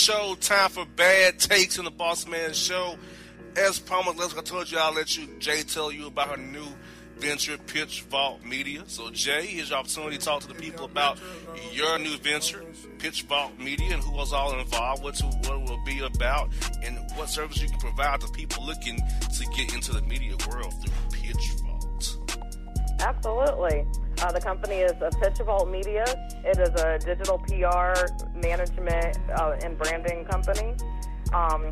Show. Time for bad takes in the Boss Man Show. As promised, I told you, I'll let you Jae tell you about her new venture, Pitch Vault Media. So, Jae, here's your opportunity to talk to the people about your new venture, Pitch Vault Media, and who was all involved, what, what it will be about, and what service you can provide to people looking to get into the media world through Pitch Vault. Absolutely. Uh, the company is a Media. It is a digital PR management uh, and branding company. Um,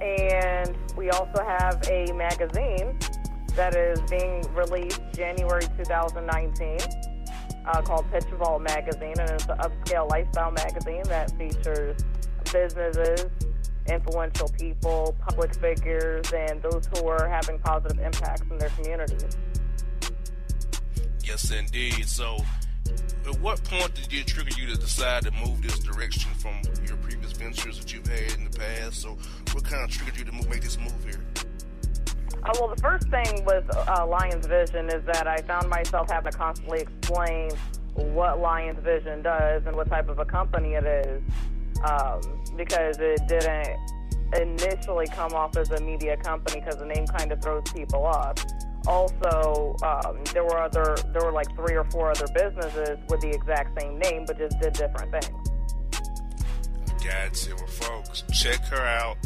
and we also have a magazine that is being released January 2019 uh, called Pitch Vault Magazine, and it's an upscale lifestyle magazine that features businesses, influential people, public figures, and those who are having positive impacts in their communities. Yes, indeed. So, at what point did it trigger you to decide to move this direction from your previous ventures that you've had in the past? So, what kind of triggered you to make this move here? Uh, well, the first thing with uh, Lions Vision is that I found myself having to constantly explain what Lions Vision does and what type of a company it is, um, because it didn't initially come off as a media company because the name kind of throws people off. Also, um, there were other, there were like three or four other businesses with the exact same name, but just did different things. Gotcha. Well, folks, check her out.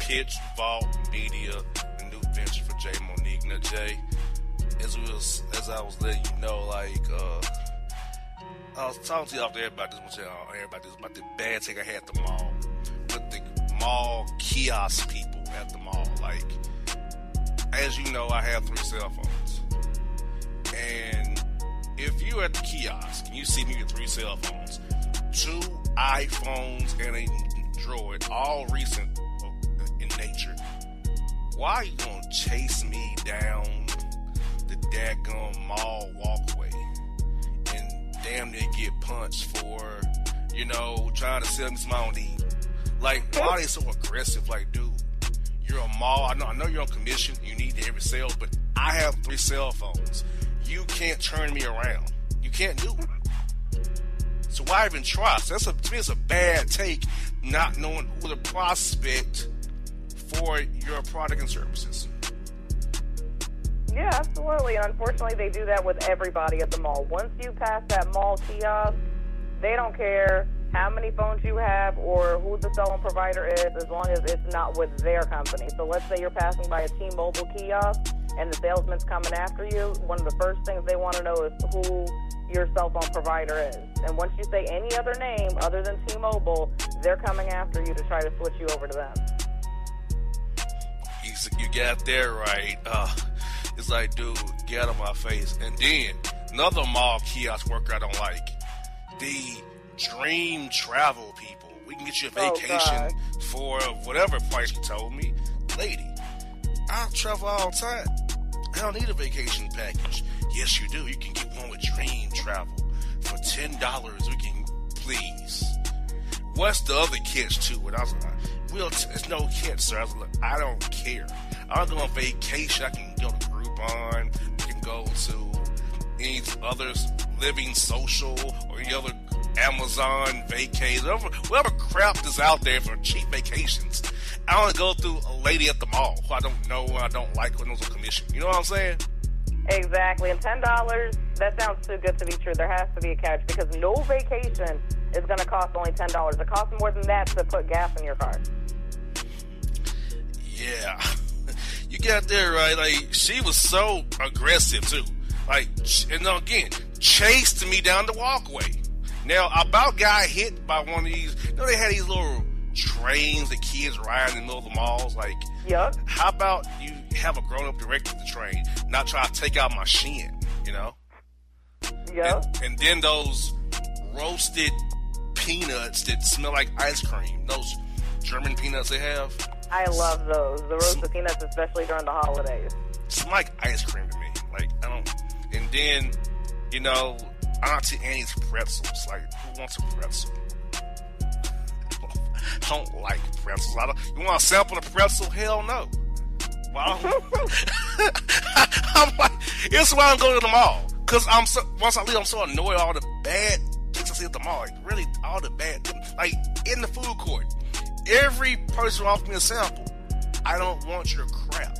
Pitch Vault Media the new venture for Jae Monique. Now, Jae, as we was, as I was letting you know, like, uh, I was talking to off there about this, one, about this, about the bad take I had at the mall with the mall kiosk people at the mall. Like, as you know, I have three cell phones, and if you're at the kiosk and you see me with three cell phones, two iPhones and a Droid, all recent uh, in nature why are you gonna chase me down the daggone mall walkway and damn near get punched for, you know, trying to sell me some don't Like, why are they so aggressive? Like, dude, you're a mall. I know, I know you're on commission. You need every sale, but I have three cell phones. You can't turn me around. You can't do it. So why even try? So that's a, to me, it's a bad take, not knowing who the prospect for your product and services. Yeah, absolutely. And unfortunately, they do that with everybody at the mall. Once you pass that mall kiosk, they don't care how many phones you have or who the cell phone provider is, as long as it's not with their company. So let's say you're passing by a T-Mobile kiosk and the salesman's coming after you. One of the first things they want to know is who your cell phone provider is. And once you say any other name other than T-Mobile, they're coming after you to try to switch you over to them you got there right. Uh, it's like, dude, get out of my face. And then another mall kiosk worker I don't like. The dream travel people. We can get you a oh, vacation oh, for whatever price you told me. Lady, I travel all the time. I don't need a vacation package. Yes, you do. You can get one with Dream Travel. For $10, we can, please. What's the other catch to it? I was like, we'll t- there's no catch, sir. I was like, I don't care. I'll go on vacation. I can go to Groupon. I can go to any other living social or any other Amazon vacays, whatever, whatever crap is out there for cheap vacations. I to go through a lady at the mall who I don't know and I don't like when there's a commission. You know what I'm saying? Exactly. And ten dollars, that sounds too good to be true. There has to be a catch because no vacation is going to cost only ten dollars. It costs more than that to put gas in your car. Yeah. you got there right. Like she was so aggressive too. Like and again, chased me down the walkway. Now about got hit by one of these. You know they had these little trains that kids ride in the middle of the malls. Like, yeah. How about you have a grown up director the train, not try to take out my shin? You know. Yeah. And, and then those roasted peanuts that smell like ice cream. Those German peanuts they have. I love those. The roasted peanuts, especially during the holidays. It's like ice cream to me. Like I don't. And then, you know, Auntie Annie's pretzels. Like who wants a pretzel? I don't like pretzels. I don't. You want to sample the pretzel? Hell no. Wow. I'm like, it's why I'm going to the mall. Cause I'm so once I leave, I'm so annoyed all the bad things I see at the mall. Like really, all the bad, like in the food court, every person offers me a sample, I don't want your crap.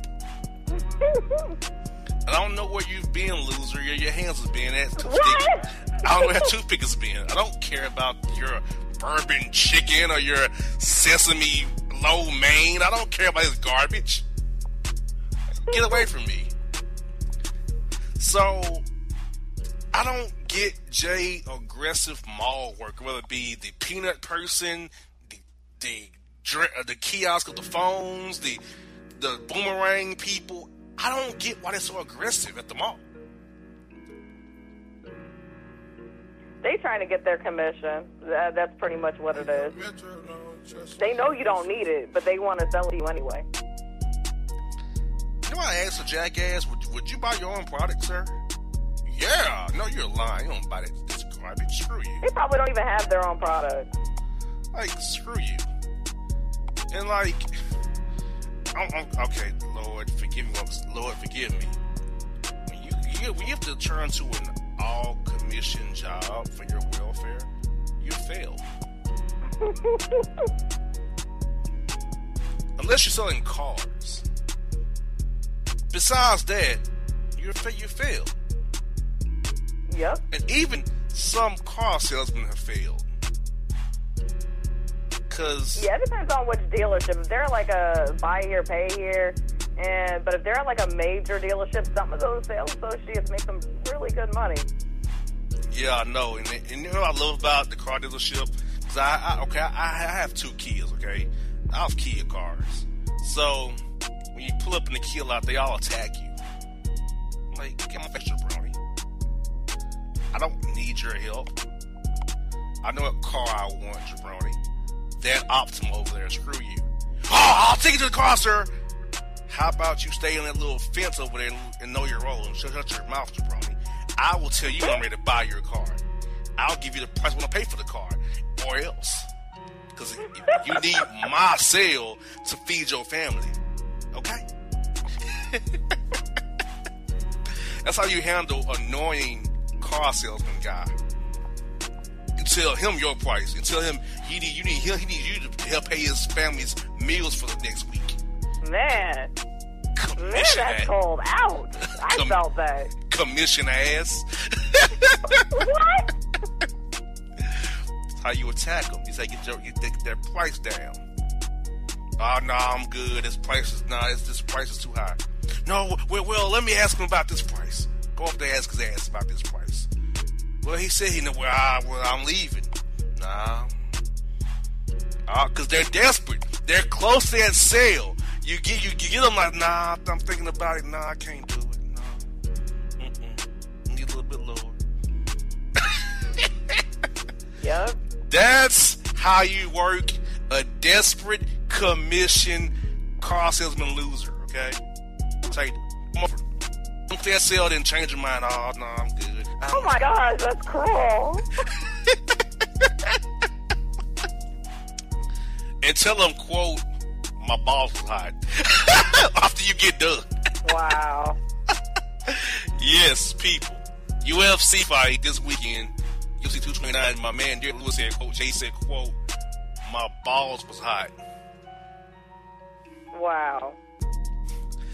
I don't know where you've been, loser. Your, your hands have been at. What? I don't know where toothpick has been. I don't care about your bourbon chicken or your sesame lo mein. I don't care about this garbage. Get away from me. So, I don't get Jae aggressive mall work, whether it be the peanut person, the the uh, the kiosk of the phones, the the boomerang people. I don't get why they're so aggressive at the mall. They trying to get their commission. That, that's pretty much what it is. They know you don't need it, but they want to sell it to you anyway. You know I asked a jackass, would, would you buy your own product, sir? Yeah. No, you're lying. You don't buy that, this garbage. Screw you. They probably don't even have their own product. Like, screw you. And like, Oh, oh, okay, Lord, forgive me. Lord, forgive me. When you, you, when you have to turn to an all commission job for your welfare, you fail. Unless you're selling cars. Besides that, you're you fail. Yep. And even some car salesmen have failed. Cause Yeah, it depends on which dealership. If they're like a buy here, pay here, and but if they're like a major dealership, some of those sales associates make some really good money. Yeah, I know, and, and you know what I love about the car dealership? Cause I, I okay, I, I have two Kias. Okay, I have Kia cars. So when you pull up in the Kia lot, they all attack you. I'm like, get my face, brownie. I don't need your help. I know what car I want, jabroni. That Optima over there, screw you. Oh, I'll take you to the car, sir. How about you stay on that little fence over there and, and know your role and shut, shut your mouth, jabroni? I will tell you I'm ready to buy your car. I'll give you the price when I pay for the car, or else. Because you need my sale to feed your family. Okay? That's how you handle annoying car salesman guy. Tell him your price. and tell him he need you need he needs you to help pay his family's meals for the next week. Man, man, Commission that's ass. cold. Ouch! I Com- felt that. Commission ass. what? That's how you attack them. You say get your, you take their price down. Ah, oh no, I'm good. This price is not. Nah, this price is too high. No, well, well, let me ask him about this price. Go up there, ask his ass about this price. Well, he said he know. Well, I, well, I'm leaving. Nah, uh, cause they're desperate. They're close to that sale. You get you, you get them like, nah, I'm thinking about it. Nah, I can't do it. Nah, Mm-mm. need a little bit lower. Yep. That's how you work a desperate commission car salesman loser, okay? Take come on. If that sale didn't change your mind, oh no, I'm good. Oh my gosh, that's cruel. And tell them, quote, my balls was hot. After you get done. Wow. Yes, people. UFC fight this weekend. UFC 229. My man Derrick Lewis said, quote, Jae said, quote, my balls was hot. Wow.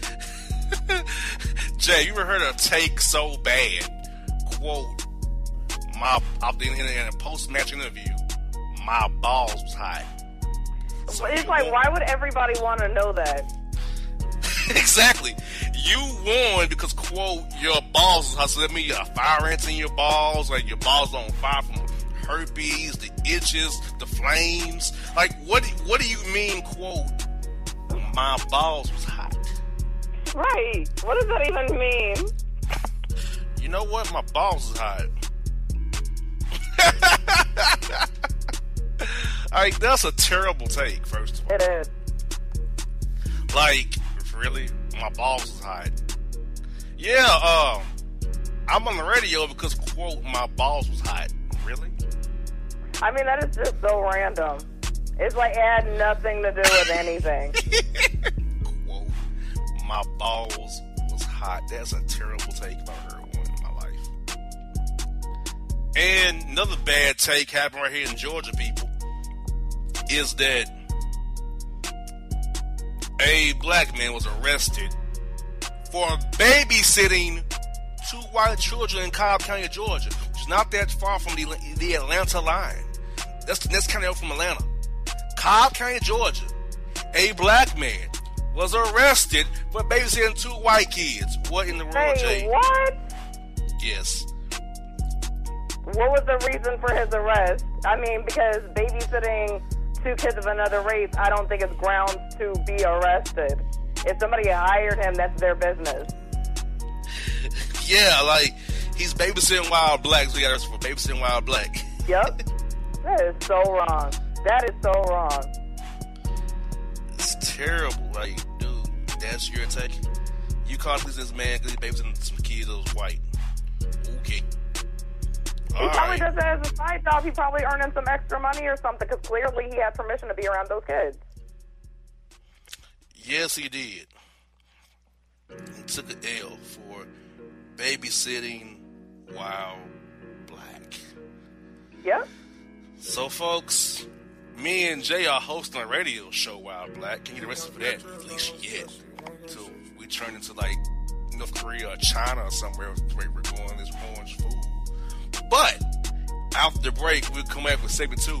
Jae, you ever heard a take so bad? Quote, my, I've been in, in a post match interview, my balls was hot. So it's like, won- why would everybody want to know that? exactly. You won because, quote, your balls was hot. So that means you got fire ants in your balls, like your balls on fire from herpes, the itches, the flames. Like, what, what do you mean, quote, my balls was hot? Right. What does that even mean? You know what? My balls is hot. like that's a terrible take. First of all, It is. like really, my balls is hot. Yeah, um, I'm on the radio because quote my balls was hot. Really? I mean, that is just so random. It's like it had nothing to do with anything. quote my balls was hot. That's a terrible take if I And another bad take happened right here in Georgia, people, is that a black man was arrested for babysitting two white children in Cobb County, Georgia, which is not that far from the, the Atlanta line. That's the next county over from Atlanta. Cobb County, Georgia. A black man was arrested for babysitting two white kids. What in the world, Jae? what? Yes. What was the reason for his arrest? I mean, because babysitting two kids of another race, I don't think it's grounds to be arrested. If somebody hired him, that's their business. Yeah, like he's babysitting wild blacks. We got arrested for babysitting wild black. Yep. that is so wrong. That is so wrong. It's terrible. Like, dude, that's your take. You called this man because he babysitting some kids that was white. Okay. He All probably right. does it as a side job. He probably earning some extra money or something because clearly he had permission to be around those kids. Yes, he did. He took an L for babysitting wild black. Yep. So, folks, me and Jae are hosting a radio show, Wild Black. Can you get arrested for that? At least yet. Until we turn into like North Korea or China or somewhere where we're going this orange food. But after the break, we'll come back with segment two.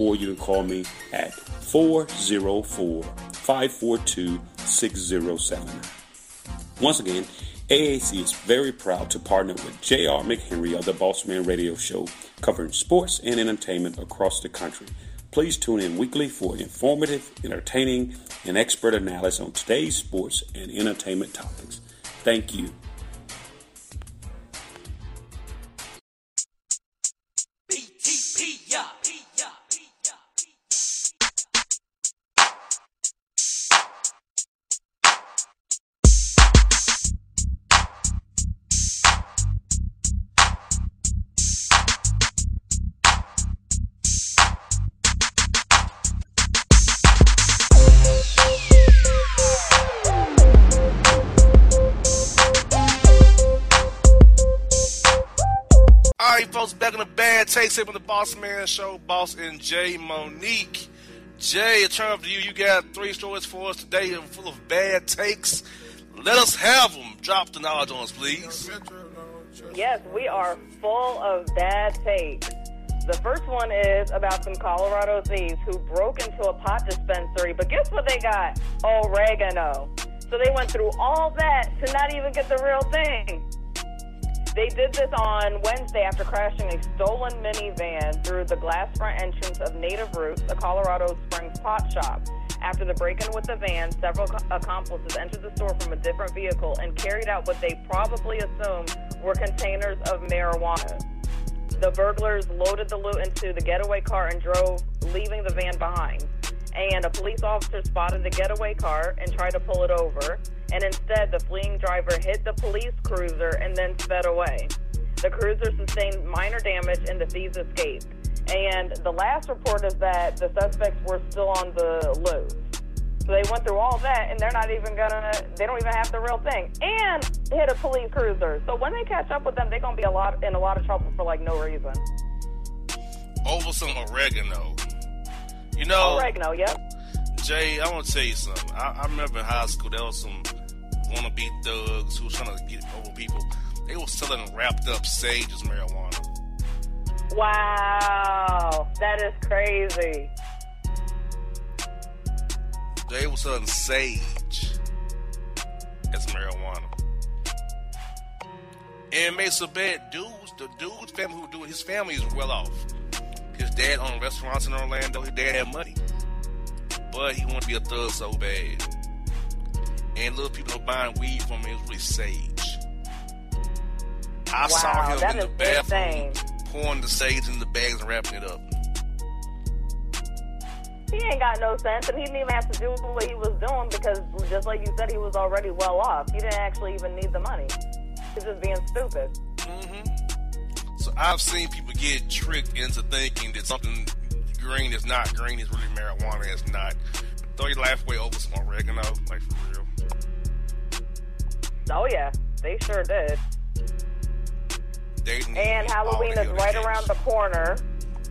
or you can call me at 404 542 6079. Once again, AAC is very proud to partner with J.R. McHenry of the Bossman Radio Show, covering sports and entertainment across the country. Please tune in weekly for informative, entertaining, and expert analysis on today's sports and entertainment topics. Thank you. Takes it from the Boss Man Show, Boss and Jae Monique. Jae, it turn up to you. You got three stories for us today full of bad takes. Let us have them. Drop the knowledge on us, please. Yes, we are full of bad takes. The first one is about some Colorado thieves who broke into a pot dispensary, but guess what they got? Oregano. So they went through all that to not even get the real thing. They did this on Wednesday after crashing a stolen minivan through the glass front entrance of Native Roots, a Colorado Springs pot shop. After the break in with the van, several accomplices entered the store from a different vehicle and carried out what they probably assumed were containers of marijuana. The burglars loaded the loot into the getaway car and drove, leaving the van behind. And a police officer spotted the getaway car and tried to pull it over. And instead, the fleeing driver hit the police cruiser and then sped away. The cruiser sustained minor damage and the thieves escaped. And the last report is that the suspects were still on the loose. So they went through all that, and they're not even gonna. They don't even have the real thing, and hit a police cruiser. So when they catch up with them, they're gonna be a lot in a lot of trouble for like no reason. Over some oregano. You know, oregano. Yep. Jae, I want to tell you something. I, I remember in high school there was some wannabe thugs who was trying to get over people. They were selling wrapped up sage as marijuana. Wow, that is crazy. They were selling sage as marijuana. And it made so bad dudes, the dude's family who do it, his family is well off. His dad owned restaurants in Orlando, his dad had money. But he wanted to be a thug so bad. And little people were buying weed from him, it was really sage. I wow, saw him in the bathroom insane. pouring the sage in the bags and wrapping it up. He ain't got no sense, and he didn't even have to do what he was doing because, just like you said, he was already well off. He didn't actually even need the money. He's just being stupid. Mm-hmm. So I've seen people get tricked into thinking that something green is not green, is really marijuana, it's not. Throw your life away over some oregano, like for real. Oh yeah, they sure did. They and Halloween is right around the corner.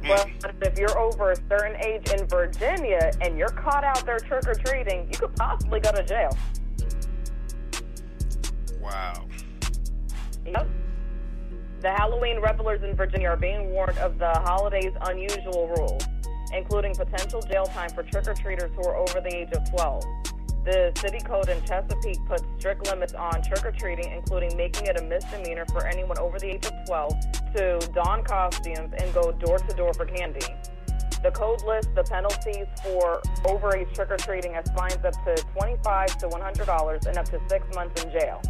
Mm-hmm. if you're over a certain age in Virginia and you're caught out there trick or treating, you could possibly go to jail. Wow. Yep. The Halloween revelers in Virginia are being warned of the holiday's unusual rules, including potential jail time for trick or treaters who are over the age of 12. The city code in Chesapeake puts strict limits on trick or treating, including making it a misdemeanor for anyone over the age of 12 to don costumes and go door to door for candy. The code lists the penalties for overage trick or treating as fines up to 25 to $100 and up to six months in jail.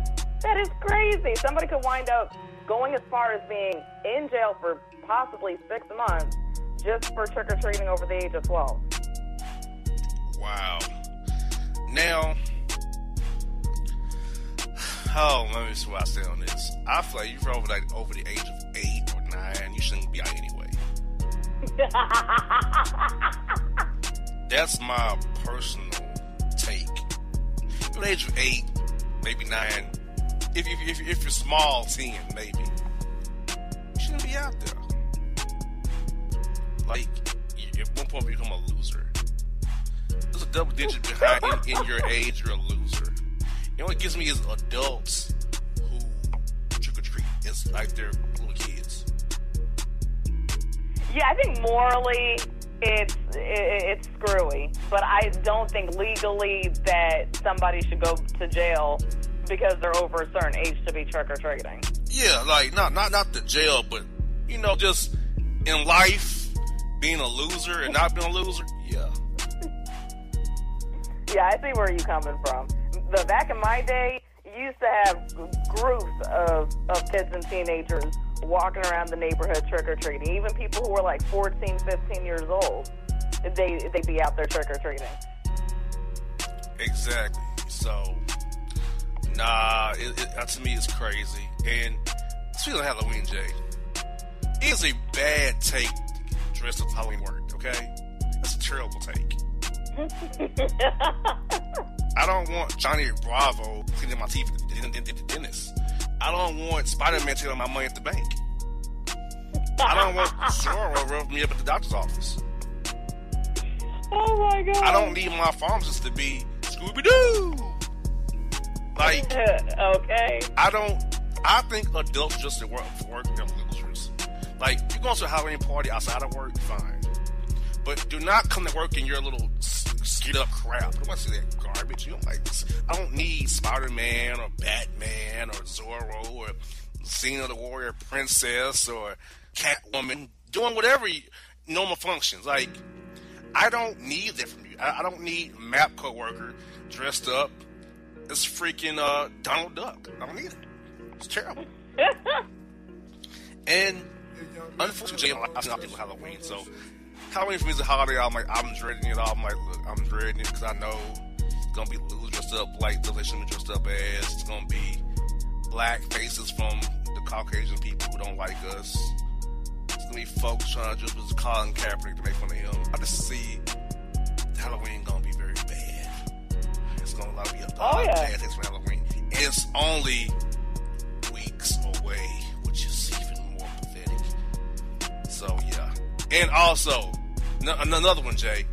That is crazy. Somebody could wind up going as far as being in jail for possibly six months just for trick or treating over the age of 12. Wow. Now, oh, let me see what I say on this. I feel like you're over like over the age of eight or nine, you shouldn't be out anyway. That's my personal take. At the age of eight, maybe nine, if, if, if, if you're small, ten, maybe, you shouldn't be out there. Like, at one point, you become a loser. There's a double digit behind in, in your age, you're a loser. Know what gets me is adults who trick or treat. It's like they're little kids. Yeah, I think morally it's it's screwy, but I don't think legally that somebody should go to jail because they're over a certain age to be trick or treating. Yeah, like not not not the jail, but you know, just in life, being a loser and not being a loser. Yeah, Yeah, I see where you're coming from. The back in my day, you used to have groups of, of kids and teenagers walking around the neighborhood trick or treating. Even people who were like 14, 15 years old, they they'd be out there trick or treating. exactly. So, nah, it, it, that to me is crazy. And speaking of Halloween, Jae, it is a bad take to dress up Halloween work. Okay, that's a terrible take. I don't want Johnny Bravo cleaning my teeth at the, dentist. I don't want Spider Man taking my money at the bank. I don't want Zorro roughing me up at the doctor's office. Oh my god. I don't need my pharmacist to be Scooby Doo. Like, okay. I don't. I think adults just at work for work they're losers. Like, you go to a Halloween party outside of work, fine. But do not come to work in your little skid up crap. I don't want to see that garbage. You don't like this. I don't need Spider Man or Batman or Zorro or Xena the Warrior Princess or Catwoman doing whatever you, normal functions. Like, I don't need that from you. I, I don't need map coworker dressed up as freaking uh, Donald Duck. I don't need it. It's terrible. and unfortunately, I'm not people Halloween, so Halloween for me is a holiday. I'm like, I'm dreading it. I'm like, look, I'm dreading it because I know it's gonna be losers dressed up like the should be dressed up as. It's gonna be black faces from the Caucasian people who don't like us. It's gonna be folks trying to just Colin Kaepernick to make fun of him. I just see Halloween gonna be very bad. It's gonna me a Oh, yeah. from Halloween. It's only weeks away, which is even more pathetic. So yeah, and also n- another one, Jae.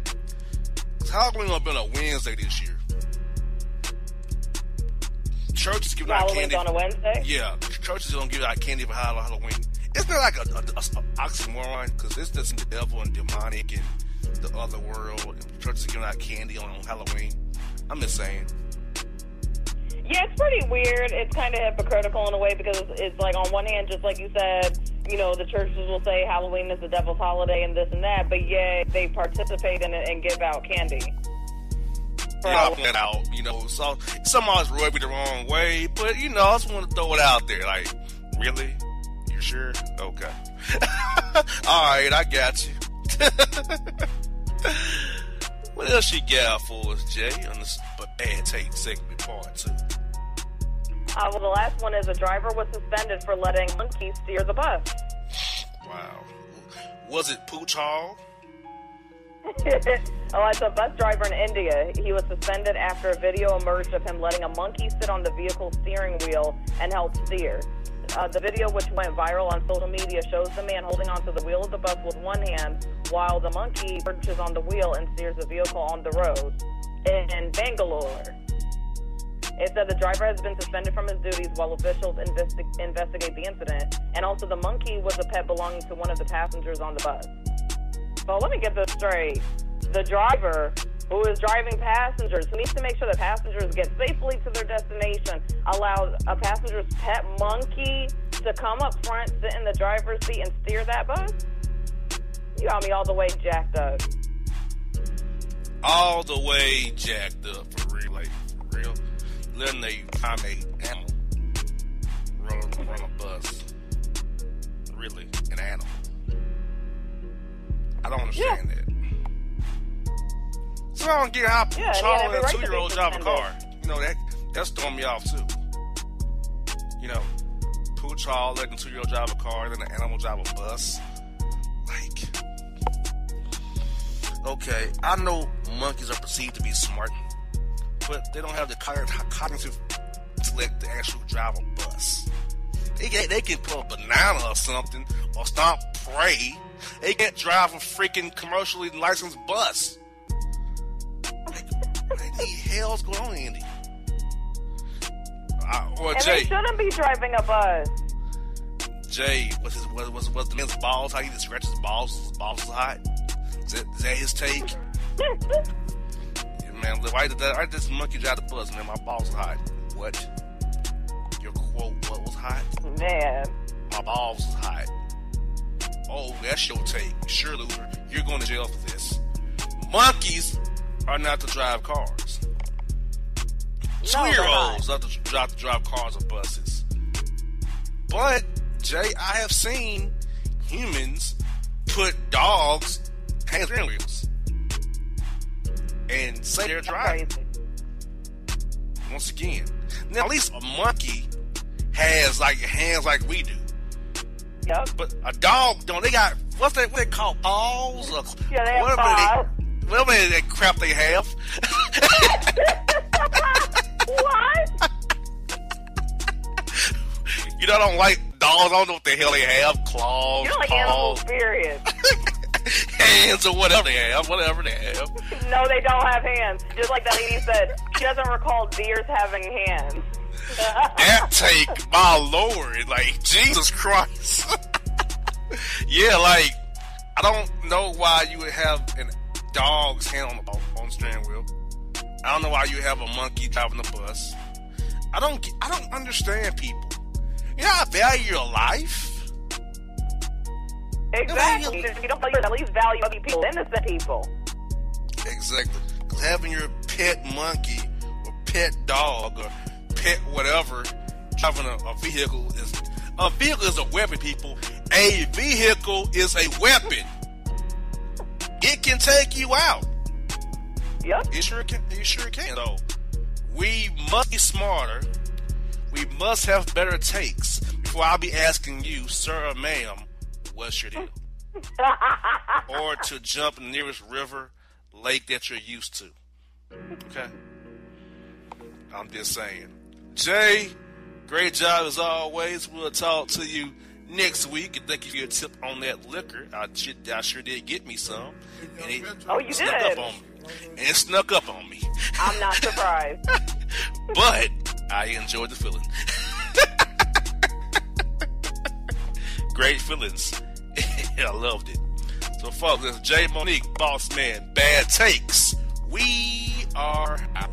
Halloween be on a Wednesday this year. Churches giving out candy. on a Wednesday. Yeah, churches don't give out candy for Hall- Halloween. Isn't that like a, a, a- a oxymoron? Because it's just the devil and demonic and the other world. Churches giving out candy on, on Halloween. I'm just saying. Yeah, it's pretty weird. It's kind of hypocritical in a way because it's like on one hand, just like you said, you know, the churches will say Halloween is the devil's holiday and this and that, but yet they participate in it and give out candy. Yeah, I Halloween. point that out. You know, so some always rub me the wrong way, but you know, I just want to throw it out there. Like, really? You sure? Okay. All right, I got you. what else you got for us, Jae? On this bad take segment part two. Uh, well, the last one is a driver was suspended for letting monkey steer the bus. Wow. Was it Pooch Hall? oh, it's a bus driver in India. He was suspended after a video emerged of him letting a monkey sit on the vehicle's steering wheel and help steer. Uh, the video, which went viral on social media, shows the man holding onto the wheel of the bus with one hand while the monkey perches on the wheel and steers the vehicle on the road in Bangalore. It said the driver has been suspended from his duties while officials investi- investigate the incident, and also the monkey was a pet belonging to one of the passengers on the bus. So let me get this straight. The driver who is driving passengers, who needs to make sure that passengers get safely to their destination, allowed a passenger's pet monkey to come up front, sit in the driver's seat, and steer that bus? You got me all the way jacked up. All the way jacked up for real, like for real. Letting a primate animal run, run a bus. Really, an animal. I don't understand that. So I don't get how Yeah, and he Charlie and right a two year old drive a car. You know that that's throwing me off too. You know, Pooch Hall letting a two year old drive a car, then an animal drive a bus. Like, okay, I know monkeys are perceived to be smart, but they don't have the cogn- cognitive intellect to actually drive a bus. They can, they can put a banana or something or stomp prey. They can't drive a freaking commercially licensed bus. The hell's going on, Andy? Uh, or And Jae, they shouldn't be driving a bus. Jae, what's his what was was the man's balls? How he just scratches his balls? His balls is hot. Is that, is that his take? Yeah, man, why did that? I just monkey drive the bus? Man, my balls are hot. What? Your quote? What was hot? Man. My balls is hot. Oh, that's your take. Sure, loser. You're going to jail for this. Monkeys are not to drive cars. Two year olds not. to drive, to drive cars or buses. But, Jae, I have seen humans put dogs hand steering wheels and say they're driving. Once again, now at least a monkey has like hands like we do. Yep. But a dog don't. They got what's that? What they call paws? Or Yeah, they have paws. They, whatever that crap they have. what? you know, I don't like dogs. I don't know what the hell they have. Claws, You don't like paws, animals, period. hands, or whatever they have. Whatever they have. no, they don't have hands. Just like that lady said, she doesn't recall deers having hands. That take, my lord, like Jesus Christ. yeah, like I don't know why you would have an dog's hand on the on the steering wheel. I don't know why you have a monkey driving the bus. I don't get- I don't understand people. You know how I value your life. exactly. If you don't value, at least value other people, innocent people. Exactly. having your pet monkey or pet dog or pet whatever driving a, a vehicle is a vehicle is a weapon, people. A vehicle is a weapon. It can take you out. Yep. It sure can. It sure can. So we must be smarter. We must have better takes before I'll be asking you, sir or ma'am, what's your deal? or to jump the nearest river, lake that you're used to. Okay? I'm just saying. Jae, great job as always. We'll talk to you next week. And thank you for your tip on that liquor. I, I sure did get me some. And it Oh, you snuck did? up on me. And it snuck up on me. I'm not surprised. But I enjoyed the feeling. Great feelings. I loved it. So, folks, it's Jae Monique, Boss Man, Bad Takes. We are out.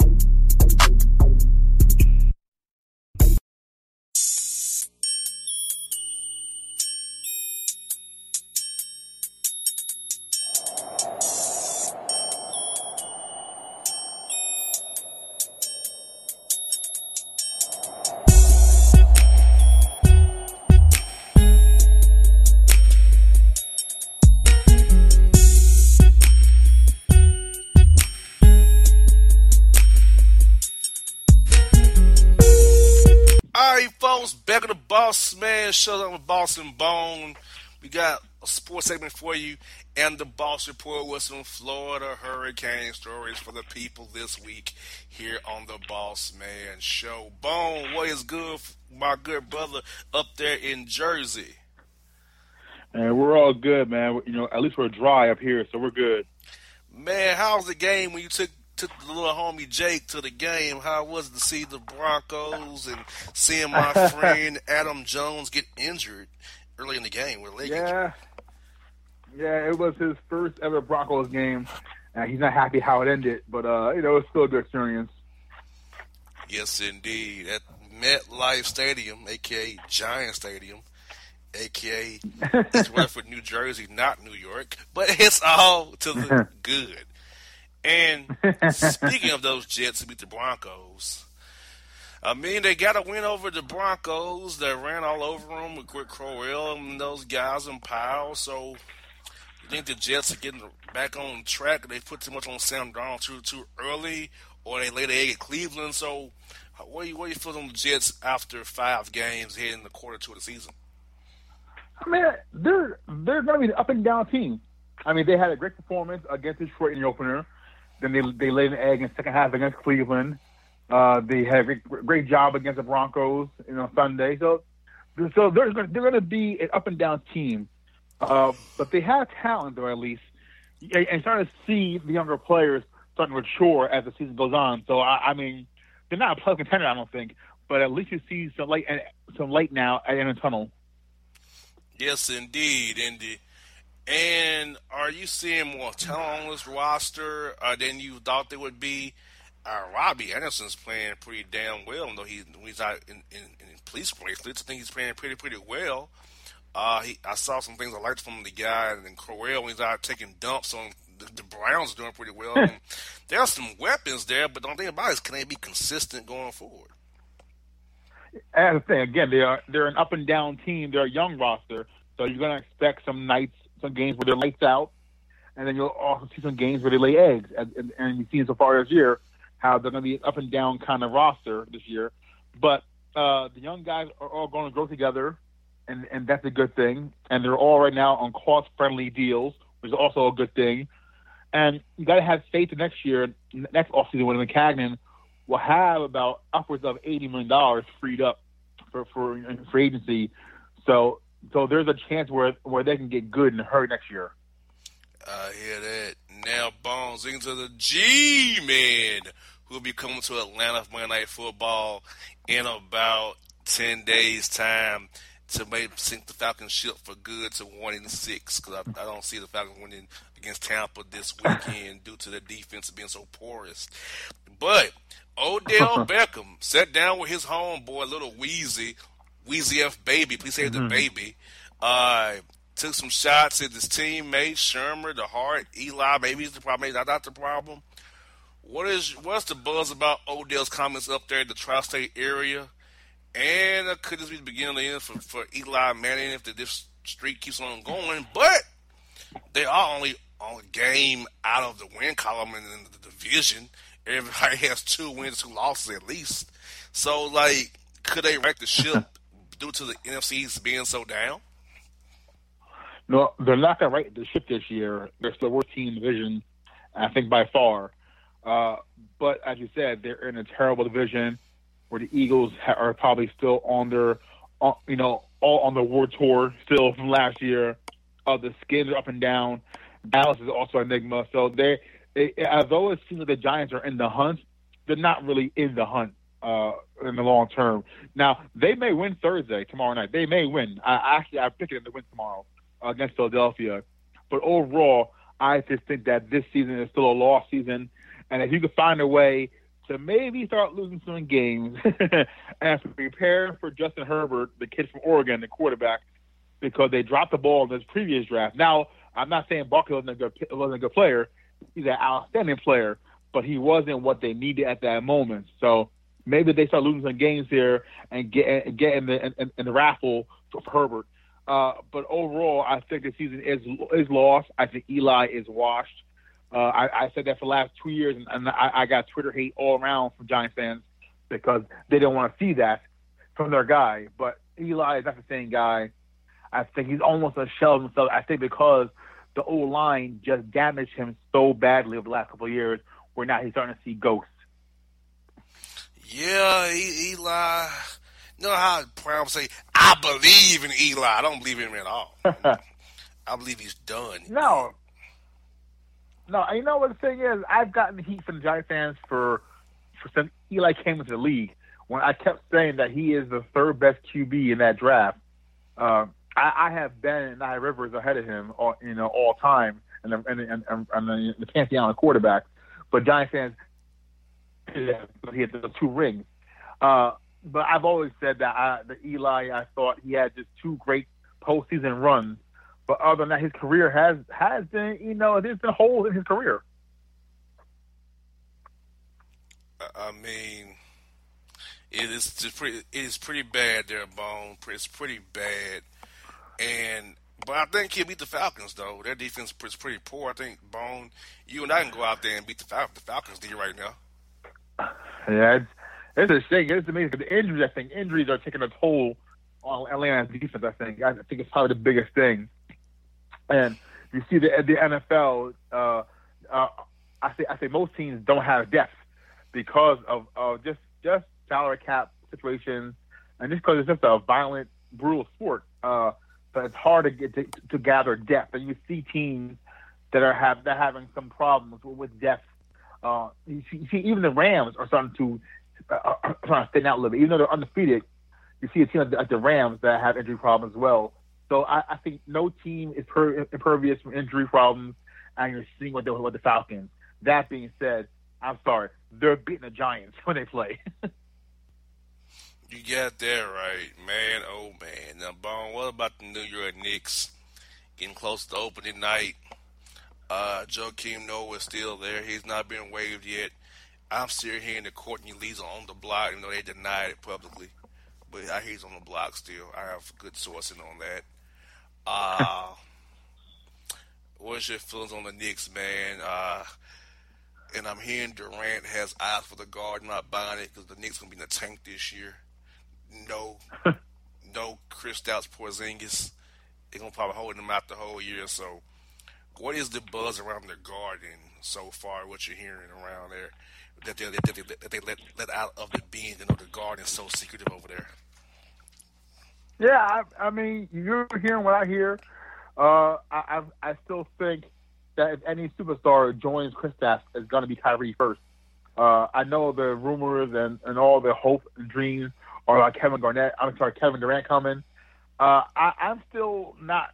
Boss Man show on with Boss and Bone. We got a sports segment for you and the Boss Report with some Florida hurricane stories for the people this week here on the Boss Man Show. Bone, what is good, my good brother up there in Jersey? And we're all good, man. You know, at least we're dry up here, so we're good. Man, how's the game when you took took the little homie Jake to the game? How was it to see the Broncos and seeing my friend Adam Jones get injured early in the game with leg yeah. injury? Yeah, it was his first ever Broncos game. Uh, he's not happy how it ended, but uh, you know, it's still a good experience. Yes, indeed. At MetLife Stadium, aka Giant Stadium, aka East Rutherford, New Jersey, not New York, but it's all to the good. And speaking of those Jets who beat the Broncos, I mean they got to win over the Broncos. They ran all over them with Rick Crowell and those guys in Powell. So you think the Jets are getting back on track? They put too much on Sam Darnold too too early, or they laid the egg at Cleveland. So what do you what do you feel on the Jets after five games heading the quarter two of the season? I mean, they're they're going to be an up and down team. I mean, they had a great performance against Detroit in the opener. Then they they laid an egg in the second half against Cleveland. Uh, they had a great, great job against the Broncos, you know, Sunday. So, so they're going they're going to be an up and down team. Uh, but they have talent, though, at least, and starting to see the younger players starting to mature as the season goes on. So, I, I mean, they're not a playoff contender, I don't think, but at least you see some light, some light now in the tunnel. Yes, indeed, Indy. And are you seeing more talent on this roster uh, than you thought there would be? Uh, Robbie Anderson's playing pretty damn well, though he, he's out in, in, in police bracelets. I think he's playing pretty pretty well. Uh, he, I saw some things I liked from the guy and when he's out taking dumps on the, the Browns are doing pretty well. and there are some weapons there, but the only thing about it is can they be consistent going forward? As the thing again, they are they're an up and down team. They're a young roster, so you're going to expect some nights, some games where they're lights out, and then you'll also see some games where they lay eggs. And, and, you've seen so far this year how they're going to be an up and down kind of roster this year. But uh, the young guys are all going to grow together, and and that's a good thing. And they're all right now on cost friendly deals, which is also a good thing. And you got to have faith that next year, next offseason, when Maccagnan will have about upwards of eighty million dollars freed up for for free agency. So so there's a chance where where they can get good and hurt next year. I hear that. Now Bones into the G Man who will be coming to Atlanta for Monday Night Football in about ten days time to maybe sink the Falcons ship for good to one and six because I, I, don't see the Falcons winning against Tampa this weekend due to the defense being so porous. But Odell Beckham sat down with his homeboy, little Weezy, Weezy F baby, please save mm-hmm. the baby. Uh, took some shots at his teammates, Shurmur, the Hart, Eli. Maybe he's the problem. Maybe not the problem. What is what's the buzz about Odell's comments up there in the tri-state area? And uh, could this be the beginning of the end for, for Eli Manning if the, this streak keeps on going? But they are only on a game out of the win column in the division. Everybody has two wins, two losses at least. So, like, could they wreck the ship due to the NFC's being so down? No, they're not going to right the ship this year. They're still the worst team division, I think, by far. Uh, but as you said, they're in a terrible division where the Eagles are probably still on their, you know, all on the war tour still from last year. Uh, the skins are up and down. Dallas is also enigma. So they, they, although it seems like the Giants are in the hunt, they're not really in the hunt uh, in the long term. Now they may win Thursday tomorrow night. They may win. I actually I picked them to win tomorrow against Philadelphia. But overall, I just think that this season is still a lost season. And if you could find a way to maybe start losing some games and prepare for Justin Herbert, the kid from Oregon, the quarterback, because they dropped the ball in this previous draft. Now, I'm not saying Bucky wasn't a good, wasn't a good player. He's an outstanding player, but he wasn't what they needed at that moment. So maybe they start losing some games here and get get in the the raffle for Herbert. Uh, but overall, I think the season is is lost. I think Eli is washed. Uh, I, I said that for the last two years, and, and I, I got Twitter hate all around from Giants fans because they don't want to see that. from their guy. But Eli is not the same guy. I think he's almost a shell of himself. I think because the old line just damaged him so badly over the last couple of years, where now he's starting to see ghosts. Yeah, e- Eli. You know how Brown say, I believe in Eli. I don't believe in him at all. I believe he's done. No. No, you know what the thing is? I've gotten heat from the Giant fans for, for since Eli came into the league. When I kept saying that he is the third best QB in that draft, uh, I, I have Ben and I Rivers ahead of him, all, you know, all time, and and and, and, and the, the pantheon of quarterback. But Giant fans, he had the two rings. Uh, but I've always said that I, the Eli, I thought he had just two great postseason runs. But other than that, his career has has been, you know, there's been holes in his career. I mean, it is just pretty. It is pretty bad there, Bone. It's pretty bad, and but I think he'll beat the Falcons though. Their defense is pretty poor. I think Bone, you and I can go out there and beat the, Fal- the Falcons D right now. Yeah, it's it's a shame. It's amazing. The injuries, I think, injuries are taking a toll on Atlanta's defense. I think. I think it's probably the biggest thing. And you see the the NFL. Uh, uh, I say I say most teams don't have depth because of, of just just salary cap situations, and just because it's just a violent, brutal sport. Uh, but it's hard to get to, to gather depth, and you see teams that are have that having some problems with depth. Uh, you, see, you see, even the Rams are starting to uh, are trying to thin out a little bit, even though they're undefeated. You see a team like the, like the Rams that have injury problems as well. So I, I think no team is per, impervious from injury problems, and you're seeing what they're with the Falcons. That being said, I'm sorry, they're beating the Giants when they play. You got that right, man. Oh man. Now, Bone, what about the New York Knicks getting close to opening night? Uh, Joakim Noah is still there. He's not been waived yet. I'm still hearing that Courtney Lee's on the block, even though they denied it publicly. But I hear he's on the block still. I have good sourcing on that. Uh, what's your feelings on the Knicks, man? Uh, and I'm hearing Durant has eyes for the guard, not buying it because the Knicks gonna be in the tank this year. No, no Chris Kristaps Porzingis. They're gonna probably hold him out the whole year. So, what is the buzz around the garden so far? What you're hearing around there that they that they, that they let let out of the being? You know, the garden so secretive over there. Yeah, I, I mean, you're hearing what I hear. Uh, I, I I still think that if any superstar joins Kristaps, it's going to be Kyrie first. Uh, I know the rumors and, and all the hope and dreams are like Kevin Garnett. I'm sorry, Kevin Durant coming. Uh, I, I'm still not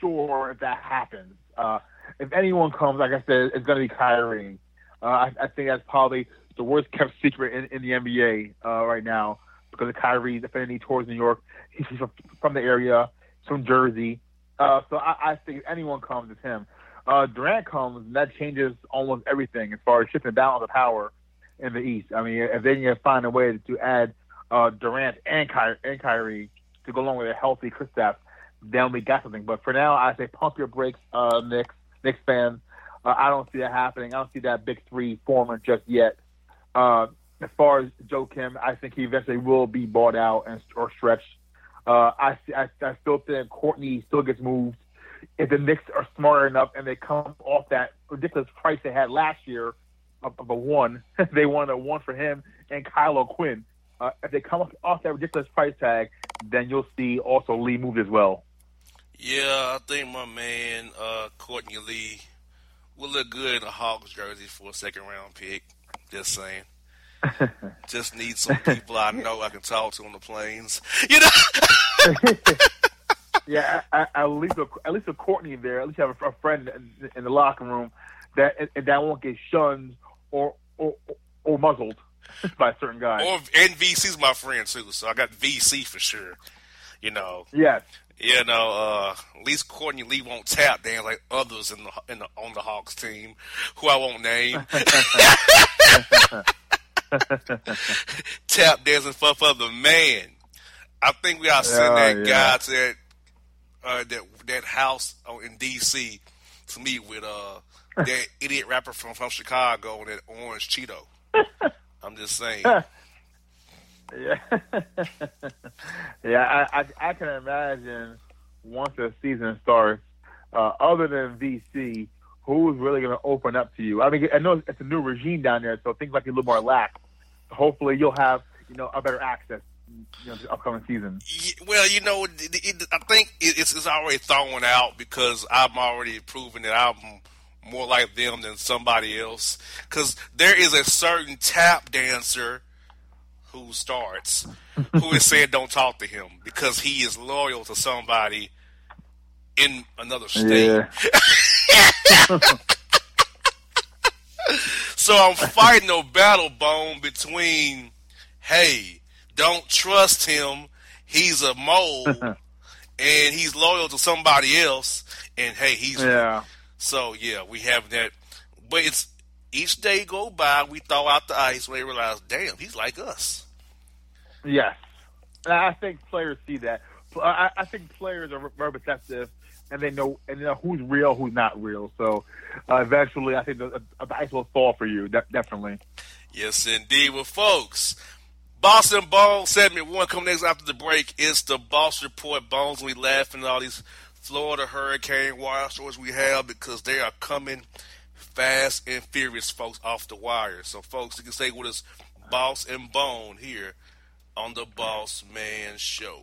sure if that happens. Uh, if anyone comes, like I said, it's going to be Kyrie. Uh, I, I think that's probably the worst kept secret in, in the NBA uh, right now because of Kyrie's affinity towards New York. He's from, from the area, from Jersey. Uh, so I, I think if anyone comes, it's him. Uh, Durant comes, and that changes almost everything as far as shifting the balance of power in the East. I mean, if they can find a way to add uh, Durant and, Ky- and Kyrie to go along with a healthy Kristaps, then we got something. But for now, I say pump your brakes, uh, Knicks, Knicks fans. Uh, I don't see that happening. I don't see that big three forming just yet. Uh, as far as Joakim, I think he eventually will be bought out and or stretched. Uh, I, I I still think Courtney still gets moved. If the Knicks are smart enough and they come off that ridiculous price they had last year of, of a one, they wanted a one for him and Kyle Quinn. Uh, if they come off, off that ridiculous price tag, then you'll see also Lee moved as well. Yeah, I think my man uh, Courtney Lee will look good in a Hawks jersey for a second round pick. Just saying. Just need some people I know I can talk to on the planes. You know. yeah, at, at least a, at least a Courtney there. At least have a, a friend in, in the locker room that and that won't get shunned or or, or muzzled by a certain guy. Or and VC's my friend too, so I got VC for sure. You know. Yes. You know, uh, at least Courtney Lee won't tap dance like others in the in the on the Hawks team, who I won't name. tap dancing for for the man. I think we gotta send that yeah. guy to that uh, that that house in D.C. to meet with uh that idiot rapper from from Chicago and that orange Cheeto. I'm just saying. Yeah, yeah. I, I I can imagine once the season starts, uh, other than VC, who's really going to open up to you? I mean, I know it's a new regime down there, so things might be a little more lax. Hopefully, you'll have you know a better access. You know, the upcoming season. Well, you know, it, it, I think it's, it's already thrown out because I'm already proving that I'm more like them than somebody else. Because there is a certain tap dancer who starts who is saying don't talk to him because he is loyal to somebody in another state. Yeah. so I'm fighting a battle bone between, hey, don't trust him. He's a mole, and he's loyal to somebody else. And hey, he's Yeah. So yeah, we have that. But it's each day go by, we thaw out the ice when they realize, damn, he's like us. Yes, And I think players see that. I, I think players are very perceptive, and they know and they know who's real, who's not real. So uh, eventually, I think the, uh, the ice will thaw for you. De- definitely. Yes, indeed. Well, folks, Boston Bones segment one coming next after the break. It's the Boss Report. Bones, we laughing at all these Florida hurricane wire stories we have because they are coming fast and furious, folks, off the wire. So, folks, you can stay with us, Boss and Bone, here on the Boss Man Show.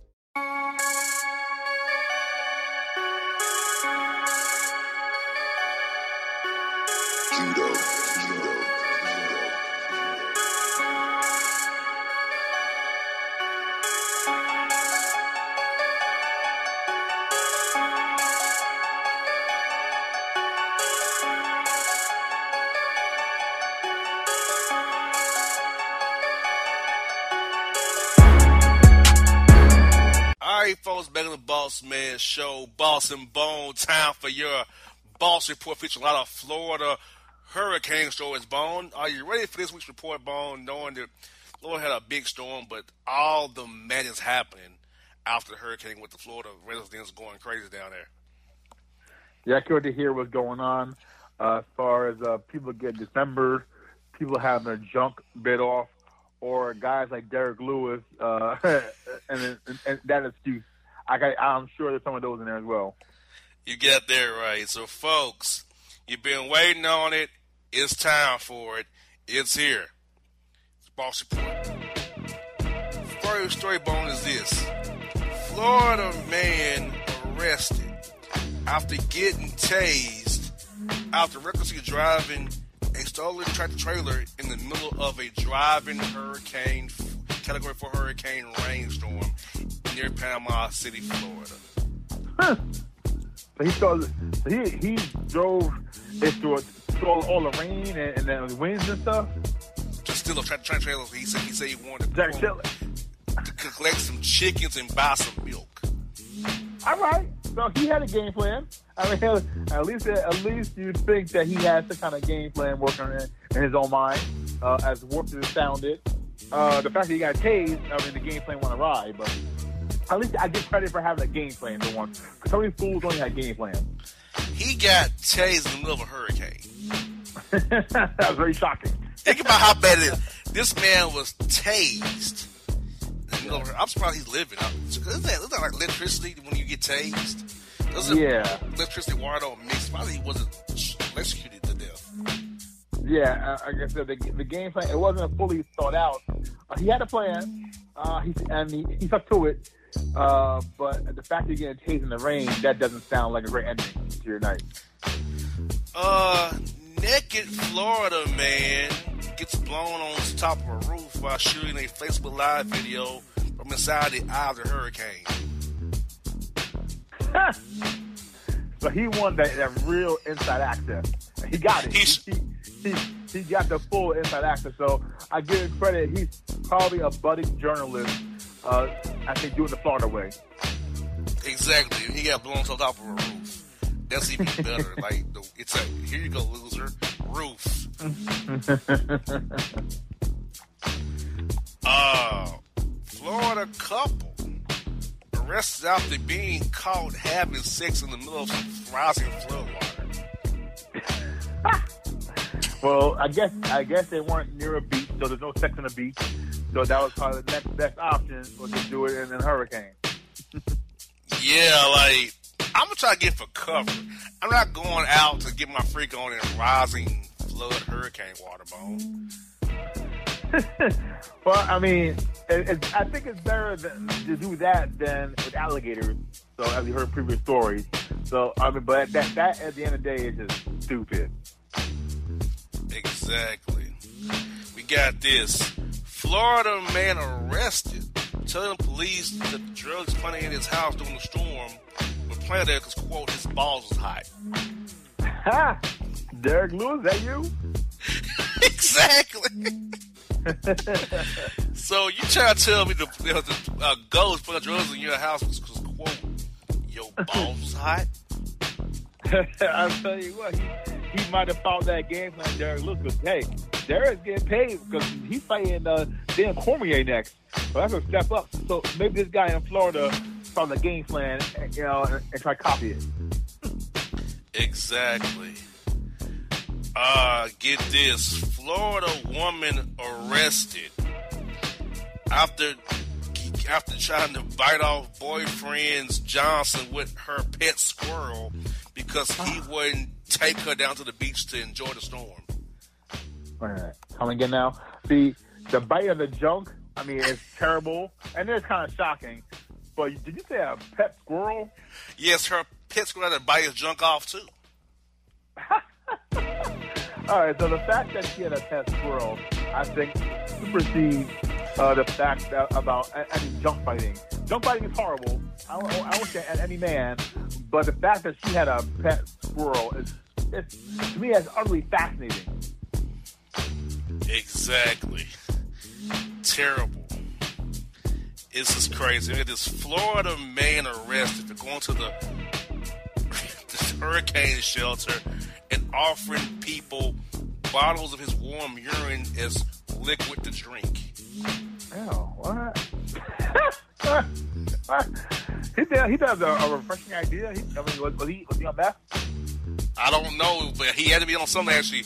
Man Show, Boss and Bone. Time for your Boss Report featuring a lot of Florida hurricane stories. Bone, are you ready for this week's report, Bone? Knowing that Florida had a big storm, but all the madness happening after the hurricane with the Florida residents going crazy down there. Yeah, good to hear what's going on uh, as far as uh, people getting dismembered, people having their junk bit off, or guys like Derrick Lewis, uh, and, and, and that excuse. I got, I'm sure there's some of those in there as well. You get there right. So, folks, you've been waiting on it. It's time for it. It's here. It's Boss Report. First story bone is this Florida man arrested after getting tased after recklessly driving a stolen tractor trailer in the middle of a driving hurricane category 4 hurricane rainstorm near Panama City, Florida. Huh. So he so he he drove it through, a, through all, all the rain and, and then the winds and stuff. Just still a tractor trailer. He said he said he wanted to, to collect some chickens and buy some milk. All right. So he had a game plan. I mean, at least at least you think that he has some kind of game plan working in, in his own mind. Uh, as warped as it sounded, uh, the fact that he got tased, I mean, the game plan went awry. But at least I give credit for having a game plan for once. Because some of these fools only had game plans. He got tased in the middle of a hurricane. that was very shocking. Think about how bad it is. This man was tased. in the middle of a- I'm surprised he's living. Isn't that, isn't that like electricity when you get tased? Doesn't Yeah. electricity water don't mix? Probably he wasn't electrocuted to death. yeah, uh, like I said, the, the game plan it wasn't fully thought out. Uh, he had a plan, uh, he, and he, he stuck to it. Uh, but the fact that you're getting tased in the rain, that doesn't sound like a great ending to your night. Uh, naked Florida man gets blown on the top of a roof while shooting a Facebook Live video from inside the eye of the hurricane. So he won that, that real inside access. He got it. He, he, he got the full inside access. So I give him credit. He's probably a budding journalist. Uh, I think doing the Florida way. Exactly. He got blown on top of a roof. That's even better. like it's a here you go, loser. Roof. uh, Florida couple arrested after being caught having sex in the middle of some rising flood water. Well, I guess I guess they weren't near a beach, so there's no sex on the beach. So that was probably the next best option was to do it in a hurricane. Yeah, like I'm gonna try to get for cover. I'm not going out to get my freak on in rising flood hurricane water, bone. well, I mean, it, it, I think it's better than, to do that than with alligators. So, as you heard previous stories. So, I mean, but that that at the end of the day is just stupid. Exactly. We got this. Florida man arrested, telling police that the drugs planted in his house during the storm were planted there because, quote, his balls was hot. Ha! Derrick Lewis, that you? exactly. so you try to tell me the, you know, the uh, ghost put drugs in your house because, quote, your balls was hot? I'll tell you what, he, he might have found that game plan, Derrick Lewis, because, hey, Derrick's getting paid because he's fighting uh, Dan Cormier next. So that's a step up. So maybe this guy in Florida saw the game plan, you know, and, and try to copy it. Exactly. Uh, get this. Florida woman arrested after after trying to bite off boyfriend's Johnson with her pet squirrel because he wouldn't take her down to the beach to enjoy the storm. All right. Come again now. See, the bite of the junk, I mean, it's terrible. And it's kind of shocking. But did you say a pet squirrel? Yes, her pet squirrel had to bite his junk off, too. All right, so the fact that she had a pet squirrel, I think, supersedes uh, the fact that, about any junk fighting. Junk fighting is horrible. I don't, I don't say at any man, but the fact that she had a pet squirrel is, it's, to me, that's utterly fascinating. Exactly. Terrible. This is crazy. Look at this Florida man arrested for going to the hurricane shelter and offering people bottles of his warm urine as liquid to drink. Oh, what? he did, he does a, a refreshing idea. He, I mean, was, was he was he on that? I don't know, but he had to be on something to actually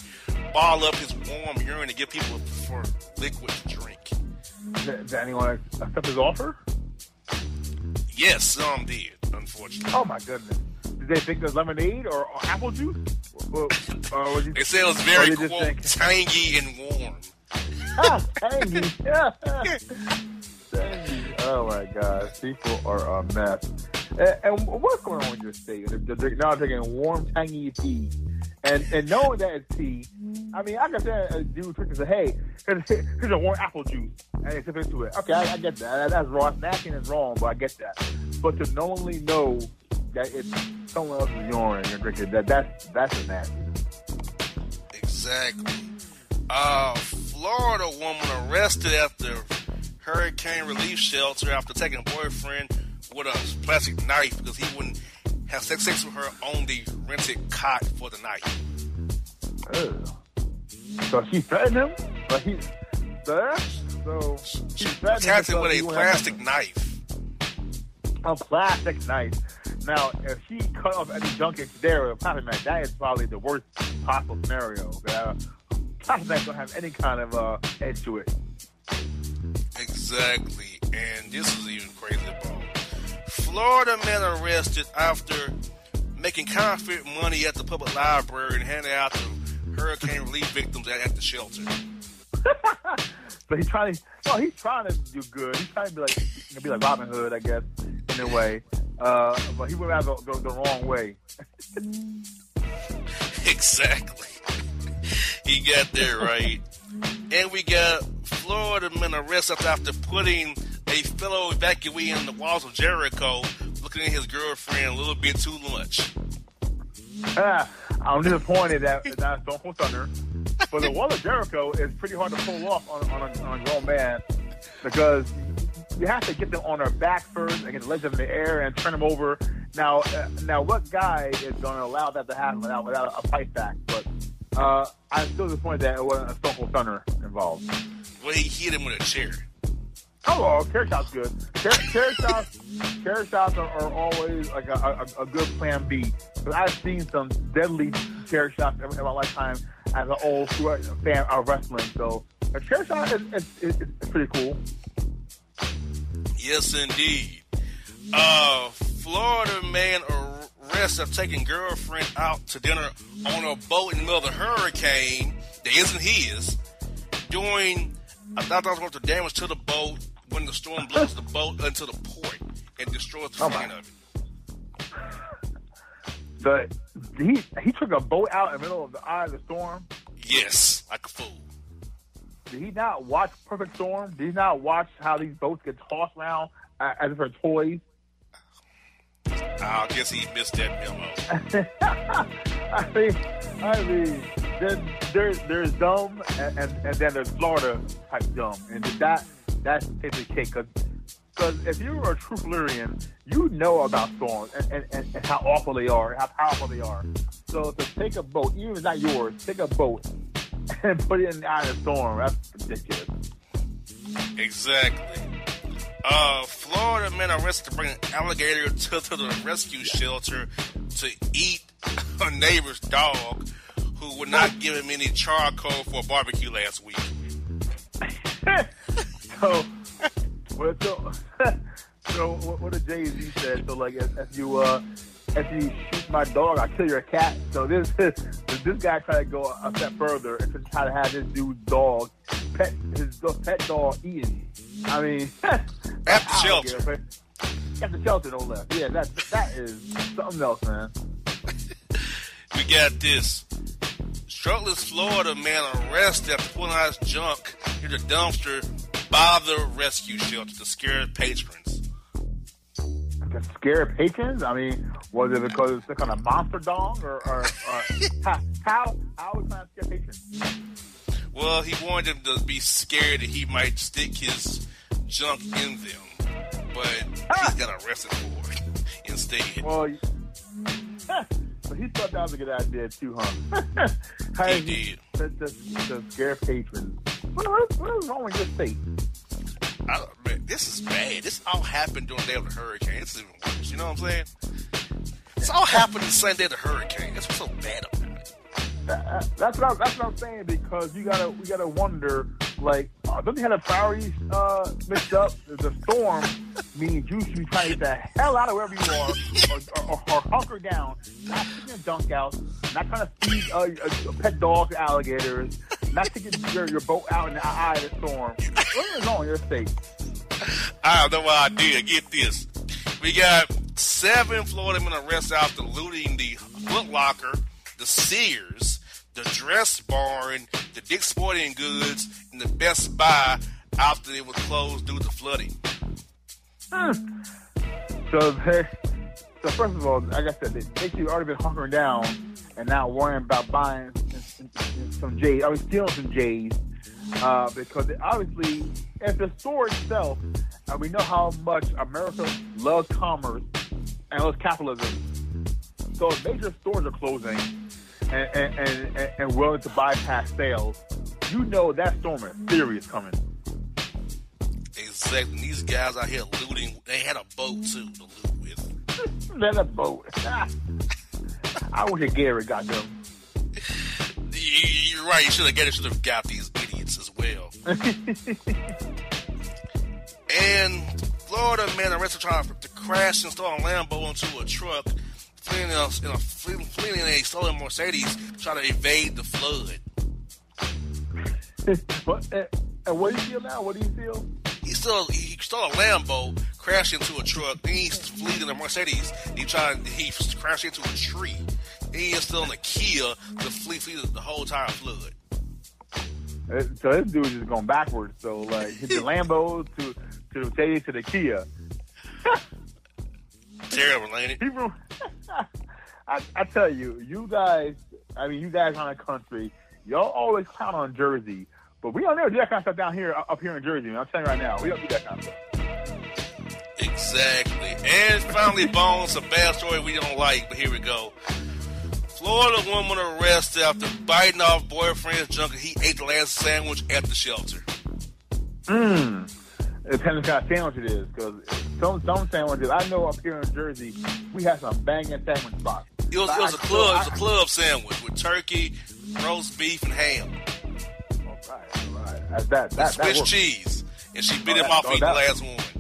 ball up his warm urine to give people for liquid to drink. Did, did anyone accept his offer? Yes, some did, unfortunately. Oh my goodness! Did they think it was lemonade or, or apple juice? Or, or was he, They said it was very or quote tangy and warm. ah, tangy. tangy. Oh my gosh, people are a mess. And, and what's going on with your state? They're, they're now drinking warm, tangy tea, and and knowing that it's tea. I mean, I can say a dude drinking say, "Hey, here's, here's a warm apple juice," and they sip into it. Okay, I, I get that. That's wrong. Snacking is wrong, but I get that. But to knowingly know that it's someone else's urine you're drinking, that that's that's nasty. Exactly. Uh, Florida woman arrested after hurricane relief shelter after taking a boyfriend with a plastic knife because he wouldn't have sex, sex with her on the rented cot for the night. So she threatened him, but he, so, so she threatened him. Attacked him with a plastic knife. A plastic knife. Now, if she cut off any junk it's there with a plastic knife, that is probably the worst possible scenario. Uh, plastic knives don't have any kind of uh, edge to it. Exactly. And this is even crazy about Florida man arrested after making counterfeit money at the public library and handing out to hurricane relief victims at, at the shelter. So he's trying to. No, he's trying to do good. He's trying to be like, to be like Robin Hood, I guess, in a way. Uh, but he went out the, the, the wrong way. exactly. he got there right. And we got Florida men arrested after putting a fellow evacuee in the walls of Jericho, looking at his girlfriend a little bit too much. Ah, I'm disappointed that that's Stone Cold Stunner. But the wall of Jericho is pretty hard to pull off on, on, a, on a grown man because you have to get them on their back first and get the legs in the air and turn them over. Now, uh, now, what guy is going to allow that to happen without without a fight back? But uh, I'm still disappointed that it wasn't a Stone Cold Stunner involved. Well, he hit him with a chair. Oh, chair shots good. Chair, chair shots, chair shots are, are always like a, a, a good plan B. Because I've seen some deadly chair shots in my lifetime as an old fan of wrestling. So a chair shot is, pretty cool. Yes, indeed. Uh, Florida man arrested of taking girlfriend out to dinner on a boat in the middle of the hurricane that isn't his. Doing a thousand dollars worth of damage to the boat when the storm blows the boat into the port and destroys the Oh, front of it. The he he took a boat out in the middle of the eye of the storm. Yes, like a fool. Did he not watch Perfect Storm? Did he not watch how these boats get tossed around as if they're toys? I guess he missed that memo. I mean, I mean, there's there's, there's dumb and, and, and then there's Florida type dumb, and did that that's the cake. Because if you're a true Floridian, you know about storms and, and, and, and how awful they are, and how powerful they are. So to take a boat, even if it's not yours, take a boat and put it in the eye of the storm. That's ridiculous. Exactly. Uh, Florida men arrested to bring an alligator to, to the rescue shelter to eat a neighbor's dog who would not give him any charcoal for a barbecue last week. so, what, so, so what, what did Jay Z said? So like, if, if you uh, if you shoot my dog, I kill your cat. So this this guy tried to go a step further and just try to have this dude's dog, pet his pet dog eaten. I mean, at the shelter. At the shelter, no less. Yeah, that that is something else, man. We got this. Shirtless Florida man arrested after pulling out his junk near the dumpster by the rescue shelter to scare patrons. To scare patrons? I mean, was it because it's some kind of monster dog, or, or, or how how how was trying to scare patrons? Well, he wanted them to be scared that he might stick his junk in them, but he ah! got arrested for it instead. Well, so he thought that was a good idea too, huh? hey, he did. To, to, to scare patrons. What, what, what is wrong with your state? I, man, this is bad. This all happened during the day of the hurricane. It's even worse. You know what I'm saying? This all happened the same day of the hurricane. That's what's so bad about it. That- that's what I, that's what I'm saying because you gotta we gotta wonder like uh, don't they have the priorities uh, mixed up? The storm means you should be trying to get the hell out of wherever you are or, or, or hunker down, not taking a dunk out, not trying to feed uh, a, a pet dog to alligators, not taking your, your boat out in the eye of the storm. What is in your state? I have no idea. Get this. We got seven Florida men arrested after looting the Foot Locker, the Sears, the Dress Barn, the Dick's Sporting Goods, and the Best Buy after it was closed due to flooding. Hmm. So, they, so first of all, like I said, they think you've already been hunkering down and now worrying about buying some- J's. I was stealing some J's uh, because it- obviously, if the store itself, and we know how much America loves commerce and loves capitalism, so if major stores are closing and, and, and, and, and willing to bypass sales, you know that storm theory is coming. Exactly. And these guys out here looting. They had a boat too to loot with. Let a boat. I wish a Gary got them. You- You're right. You should have got. Should have got these idiots as well. and Florida man arrested trying to crash and stall a Lambo into a truck fleeing in a, in a fleeing, fleeing in a stolen Mercedes, trying to evade the flood. but, and, and what do you feel now? What do you feel? He still he stole a Lambo, crashed into a truck, then he fleed in a Mercedes. He tried he crashed into a tree. Then he is still in a Kia to flee, flee the whole entire flood. Uh, So this dude is just going backwards. So like hit the Lambo to to the Mercedes to the Kia. Terrible, ain't it? People, I, I tell you, you guys. I mean, you guys on the country, y'all always count on Jersey, but we don't never do that kind of stuff down here, up here in Jersey. Man. I'm telling you right now, we don't do that kind of stuff. Exactly. And finally, Bones, a bad story we don't like, but here we go. Florida woman arrested after biting off boyfriend's junk and he ate the last sandwich at the shelter. Mmm. It depends what kind of sandwich it is, because some some sandwiches I know up here in Jersey, we have some banging sandwich spots. It was, it was a club. It was a club sandwich with turkey, roast beef, and ham. alright that's that. That, With that Swiss cheese, and she bit Oh, him that- off oh, eating the last one.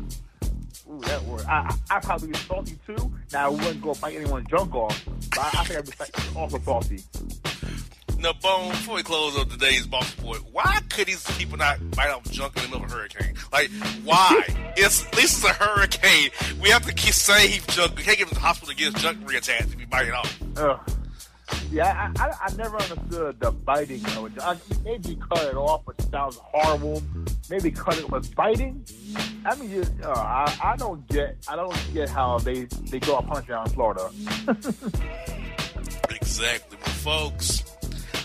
Ooh, that works. I, I, I probably be salty too. Now I wouldn't go fight anyone's junk off, but I, I think I'd be like, also salty. Now, Bone, before we close up today's boss report, why could these people not bite off junk in the middle of a hurricane? Like, why? it's at least it's a hurricane. We have to keep save junk. We can't get to the hospital to get his junk reattached if we bite it off. Ugh. Yeah, I, I, I never understood the biting. I, maybe cut it off, which sounds horrible. Maybe cut it with biting. I mean, you, uh, I, I don't get, I don't get how they they go out punching out in Florida. Exactly. Well, folks,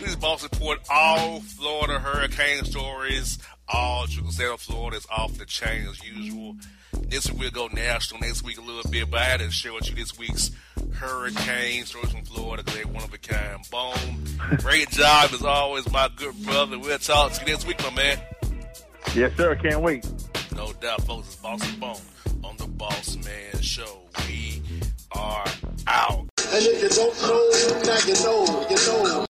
this is Boss Report. All Florida hurricane stories, all of Florida is off the chain as usual. This week we'll go national. Next week a little bit, but I had to share with you this week's hurricane stories from Florida because they're one of a kind. Boom. Great job as always, my good brother. We'll talk to you next week, my man. yes, sir. Can't wait. No doubt, folks. It's Boss and Bone on the Boss Man Show. We are out. And if you don't know, now you know, you know.